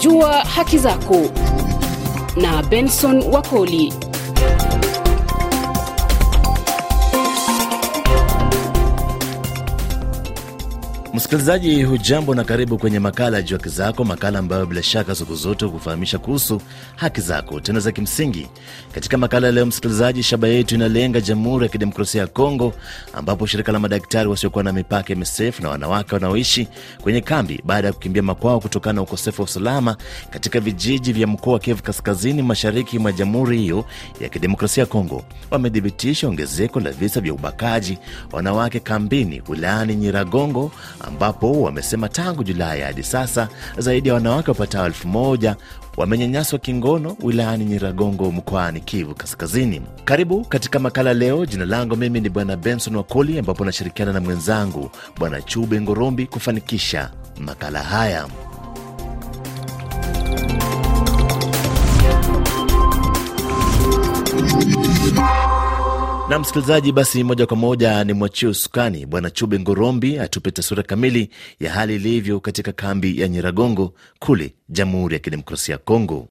Jua haki zako na Benson Wakoli. Msikilizaji hujambo na karibu kwenye makala ya Juu Haki Zako, makala ambayo bila shaka siku zote hukufahamisha kuhusu haki zako tena za kimsingi. Katika makala ya leo, msikilizaji, shaba yetu inalenga Jamhuri ya Kidemokrasia ya Kongo, ambapo shirika la madaktari wasiokuwa na mipaka MSF na wanawake wanaoishi kwenye kambi baada ya kukimbia makwao kutokana na ukosefu wa usalama katika vijiji vya mkoa wa Kivu Kaskazini, mashariki mwa Jamhuri hiyo ya Kidemokrasia ya Kongo wamethibitisha ongezeko la visa vya ubakaji wanawake kambini wilayani Nyiragongo ambapo wamesema tangu Julai hadi sasa zaidi ya wanawake wapatao elfu moja wamenyanyaswa kingono wilayani Nyiragongo mkoani Kivu Kaskazini. Karibu katika makala leo. Jina langu mimi ni Bwana Benson Wakoli, ambapo nashirikiana na mwenzangu Bwana Chube Ngorombi kufanikisha makala haya. Na msikilizaji, basi moja kwa moja ni mwachie usukani Bwana Chube Ngorombi atupe taswira kamili ya hali ilivyo katika kambi ya Nyiragongo kule Jamhuri ya Kidemokrasia ya Kongo.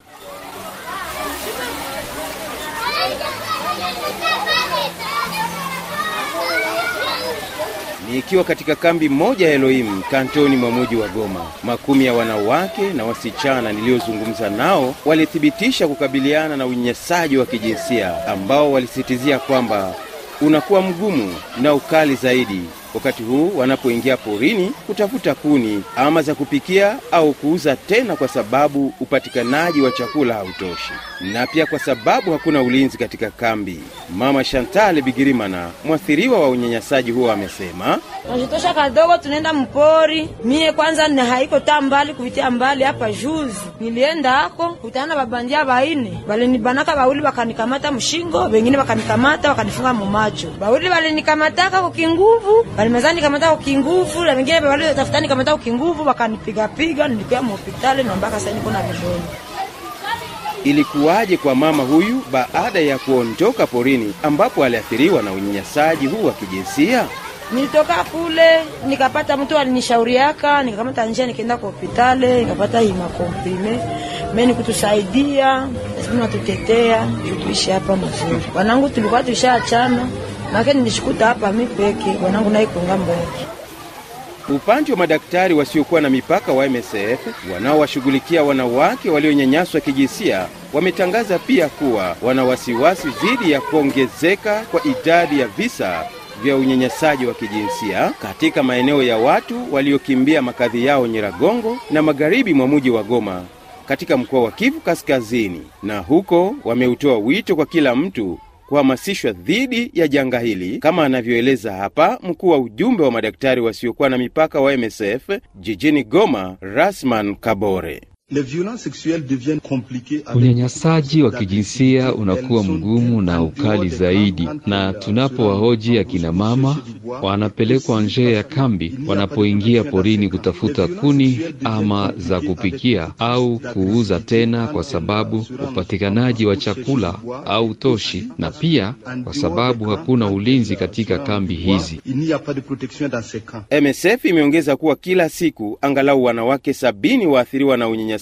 Ni ikiwa katika kambi moja ya Elohim kantoni mwa muji wa Goma. Makumi ya wanawake na wasichana niliyozungumza nao walithibitisha kukabiliana na unyanyasaji wa kijinsia ambao walisitizia kwamba unakuwa mgumu na ukali zaidi wakati huu wanapoingia porini kutafuta kuni ama za kupikia au kuuza tena, kwa sababu upatikanaji wa chakula hautoshi na pia kwa sababu hakuna ulinzi katika kambi. Mama Shantale Bigirimana, mwathiriwa wa unyanyasaji huo, amesema najitosha kadogo, tunaenda mpori. Mie kwanza ni haiko ta mbali kuvitia mbali hapa juzi, nilienda hako kutana babandia baine balinibanaka bawili, bakanikamata mshingo, bengine bakanikamata bakanifunga mumacho. Bawili balinikamataka kukinguvu balimezani kamata ukinguvu na wengine wale tafutani kamata ukinguvu wakanipiga piga, nilikuwa hospitali na mpaka sasa niko na vidonda. Ilikuwaje kwa mama huyu baada ya kuondoka porini ambapo aliathiriwa na unyanyasaji huu wa kijinsia? Nilitoka kule nikapata mtu alinishauriaka, nikakamata njia nikaenda kwa hospitali nikapata hii makomprime mimi kutusaidia, lazima natutetea tuishi hapa mzuri. Wanangu tulikuwa tushaachana make nishikuta hapa mi peke wanangu naikonga yake. Upande wa madaktari wasiokuwa na mipaka wa MSF wanaowashughulikia wanawake walionyanyaswa kijinsia wametangaza pia kuwa wana wasiwasi dhidi ya kuongezeka kwa idadi ya visa vya unyanyasaji wa kijinsia katika maeneo ya watu waliokimbia makazi yao Nyiragongo na magharibi mwa muji wa Goma katika mkoa wa Kivu Kaskazini, na huko wameutoa wito kwa kila mtu kuhamasishwa dhidi ya janga hili, kama anavyoeleza hapa mkuu wa ujumbe wa madaktari wasiokuwa na mipaka wa MSF jijini Goma, Rasman Kabore. Unyanyasaji wa kijinsia unakuwa mgumu na ukali zaidi, na tunapowahoji akina mama wanapelekwa nje ya kambi. wanapoingia porini kutafuta kuni ama za kupikia au kuuza tena, kwa sababu upatikanaji wa chakula hautoshi, na pia kwa sababu hakuna ulinzi katika kambi hizi. MSF imeongeza kuwa kila siku angalau wanawake sabini waathiriwa na unyanyasaji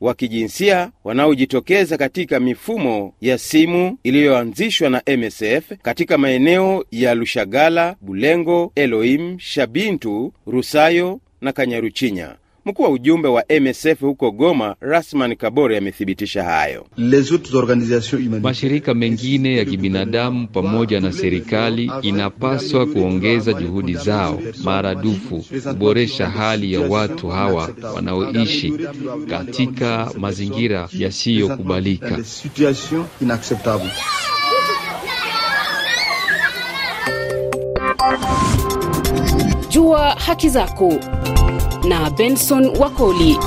wa kijinsia wanaojitokeza katika mifumo ya simu iliyoanzishwa na MSF katika maeneo ya Lushagala, Bulengo, Elohim, Shabintu, Rusayo na Kanyaruchinya. Mkuu wa ujumbe wa MSF huko Goma, Rasman Kabore, amethibitisha hayo. Mashirika mengine ya kibinadamu pamoja na serikali inapaswa kuongeza juhudi zao maradufu kuboresha hali ya watu hawa wanaoishi katika mazingira yasiyokubalika. Jua haki zako na Benson Wakoli.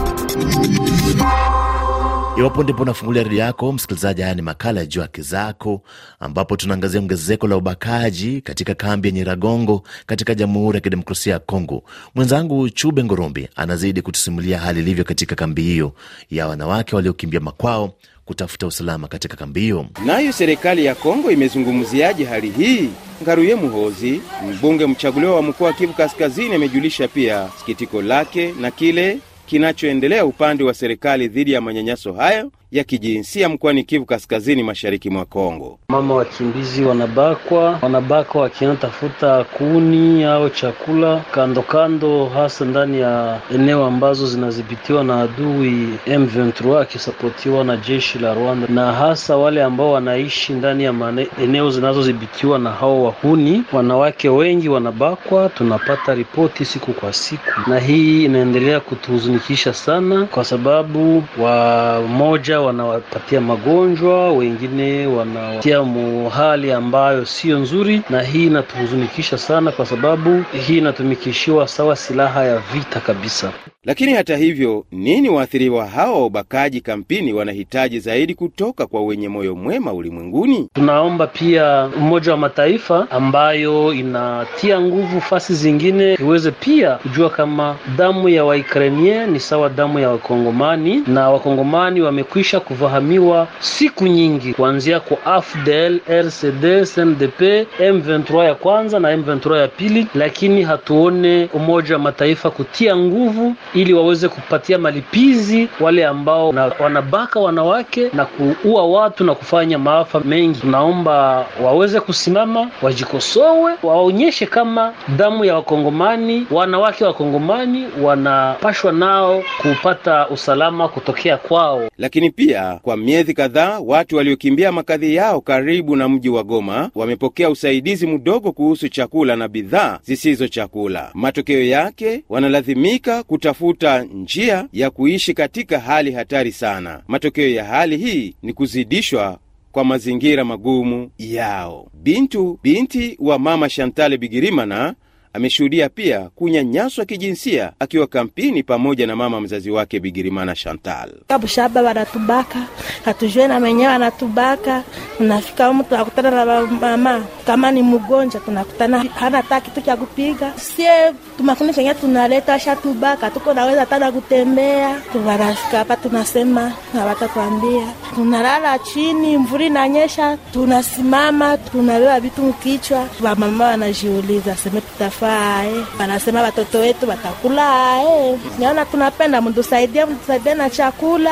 Iwapo ndipo unafungulia redio yako msikilizaji, haya ni makala ya Jua Haki Zako, ambapo tunaangazia ongezeko la ubakaji katika kambi ya Nyiragongo katika Jamhuri ya Kidemokrasia ya Kongo. Mwenzangu Chube Ngorombi anazidi kutusimulia hali ilivyo katika kambi hiyo ya wanawake waliokimbia makwao kutafuta usalama katika kambi hiyo. Nayo serikali ya Kongo imezungumziaje hali hii? Ngaruye Muhozi, mbunge mchaguliwa wa mkoa wa Kivu Kaskazini, amejulisha pia sikitiko lake na kile kinachoendelea upande wa serikali dhidi ya manyanyaso hayo ya kijinsia mkoani Kivu Kaskazini, mashariki mwa Kongo. Mama wakimbizi wanabakwa, wanabakwa wakienda tafuta kuni au chakula kando kando, hasa ndani ya eneo ambazo zinadhibitiwa na adui M23 akisapotiwa na jeshi la Rwanda, na hasa wale ambao wanaishi ndani ya mane, eneo zinazodhibitiwa na hao wahuni. Wanawake wengi wanabakwa, tunapata ripoti siku kwa siku, na hii inaendelea kutuhuzunikisha sana, kwa sababu wamoja wanawapatia magonjwa, wengine wanawatia muhali ambayo sio nzuri, na hii inatuhuzunikisha sana, kwa sababu hii inatumikishiwa sawa silaha ya vita kabisa. Lakini hata hivyo, nini waathiriwa hawa wa ubakaji kampini wanahitaji zaidi kutoka kwa wenye moyo mwema ulimwenguni? Tunaomba pia Umoja wa Mataifa ambayo inatia nguvu fasi zingine iweze pia kujua kama damu ya Waikrenie ni sawa damu ya Wakongomani, na Wakongomani wamekwisha kuvahamiwa siku nyingi, kuanzia kwa AFDL, RCD, SNDP, M23 ya kwanza na M23 ya pili, lakini hatuone Umoja wa Mataifa kutia nguvu ili waweze kupatia malipizi wale ambao na, wanabaka wanawake na kuua watu na kufanya maafa mengi. Tunaomba waweze kusimama, wajikosowe, waonyeshe kama damu ya Wakongomani, wanawake Wakongomani wanapashwa nao kupata usalama kutokea kwao. Lakini pia kwa miezi kadhaa watu waliokimbia makazi yao karibu na mji wa Goma wamepokea usaidizi mdogo kuhusu chakula na bidhaa zisizo chakula. Matokeo yake wanalazimika kutafuta njia ya kuishi katika hali hatari sana. Matokeo ya hali hii ni kuzidishwa kwa mazingira magumu yao. Bintu binti wa mama Shantale Bigirimana ameshuhudia pia kunyanyaswa kijinsia akiwa kampini pamoja na mama mzazi wake Bigirimana Chantal. Kabushaba wanatubaka, hatujue na menyewe wanatubaka. unafika mtu akutana na mama, kama ni mgonjwa tunakutana hana hata kitu cha kupiga. Sie tumakuni chenye tunaleta shatubaka tuko naweza hata kutembea. Tunafika hapa tunasema na watatuambia, tunalala chini, mvuri nanyesha, tunasimama, tunabeba vitu mkichwa. Wamama wanajiuliza seme tutafaa ae, wanasema watoto wetu watakula ae. Naona tunapenda mtusaidie, mtusaidie na chakula,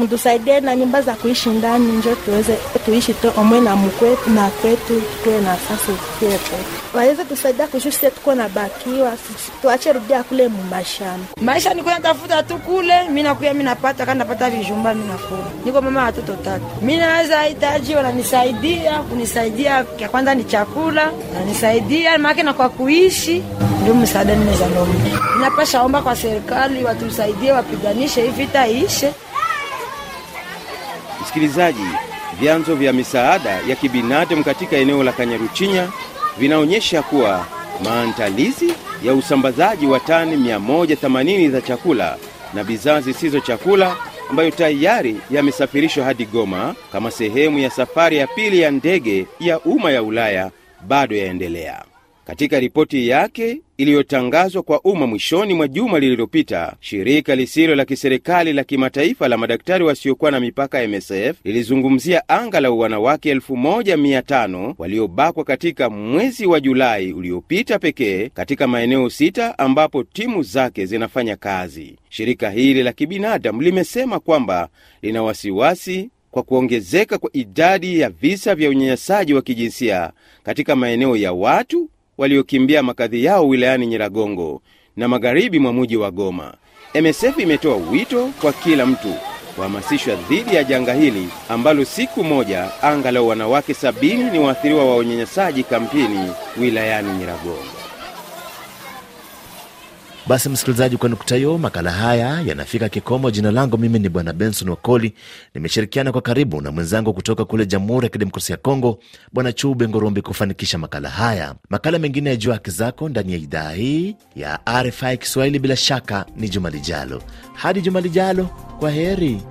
mtusaidie na nyumba za kuishi ndani, njo tuweze tuishi to omwe na mkwetu na kwetu tuwe na sasa kwetu waweze tusaidia kushusie tuko na bakiwa tuache rudia kule mumashamba. Maisha niko natafuta tu kule, mimi nakuya mimi napata kana napata vijumba mimi nakula. Niko mama watoto tatu. Mimi naweza hitaji wananisaidia, kunisaidia ya kwanza ni chakula, nanisaidia maana na kwa kuishi ndio msaada nimezalomba. lomba. Ninapasha omba kwa serikali watusaidie, wapiganishe hii vita ishe. Msikilizaji, vyanzo vya misaada ya kibinadamu katika eneo la Kanyaruchinya vinaonyesha kuwa maandalizi ya usambazaji wa tani 180 za chakula na bidhaa zisizo chakula ambayo tayari yamesafirishwa hadi Goma kama sehemu ya safari ya pili ya ndege ya umma ya Ulaya bado yaendelea. Katika ripoti yake iliyotangazwa kwa umma mwishoni mwa juma lililopita, shirika lisilo la kiserikali la kimataifa la madaktari wasiokuwa na mipaka MSF lilizungumzia angalau wanawake 1500 waliobakwa katika mwezi wa Julai uliopita pekee katika maeneo sita ambapo timu zake zinafanya kazi. Shirika hili la kibinadamu limesema kwamba lina wasiwasi kwa kuongezeka kwa idadi ya visa vya unyanyasaji wa kijinsia katika maeneo ya watu waliokimbia makadhi yao wilayani Nyiragongo na magharibi mwa muji wa Goma. MSF imetoa wito kwa kila mtu kuhamasishwa dhidi ya janga hili ambalo siku moja angalau wanawake sabini ni waathiriwa wa unyanyasaji kampini wilayani Nyiragongo. Basi msikilizaji, kwa nukta hiyo makala haya yanafika kikomo. Jina langu mimi ni Bwana Benson Wakoli, nimeshirikiana kwa karibu na mwenzangu kutoka kule Jamhuri ya Kidemokrasia ya Kongo, Bwana Chube Ngorombi, kufanikisha makala haya. Makala mengine ya Jua Haki Zako ndani ya idhaa hii ya RFI Kiswahili bila shaka ni juma lijalo. Hadi juma lijalo, kwa heri.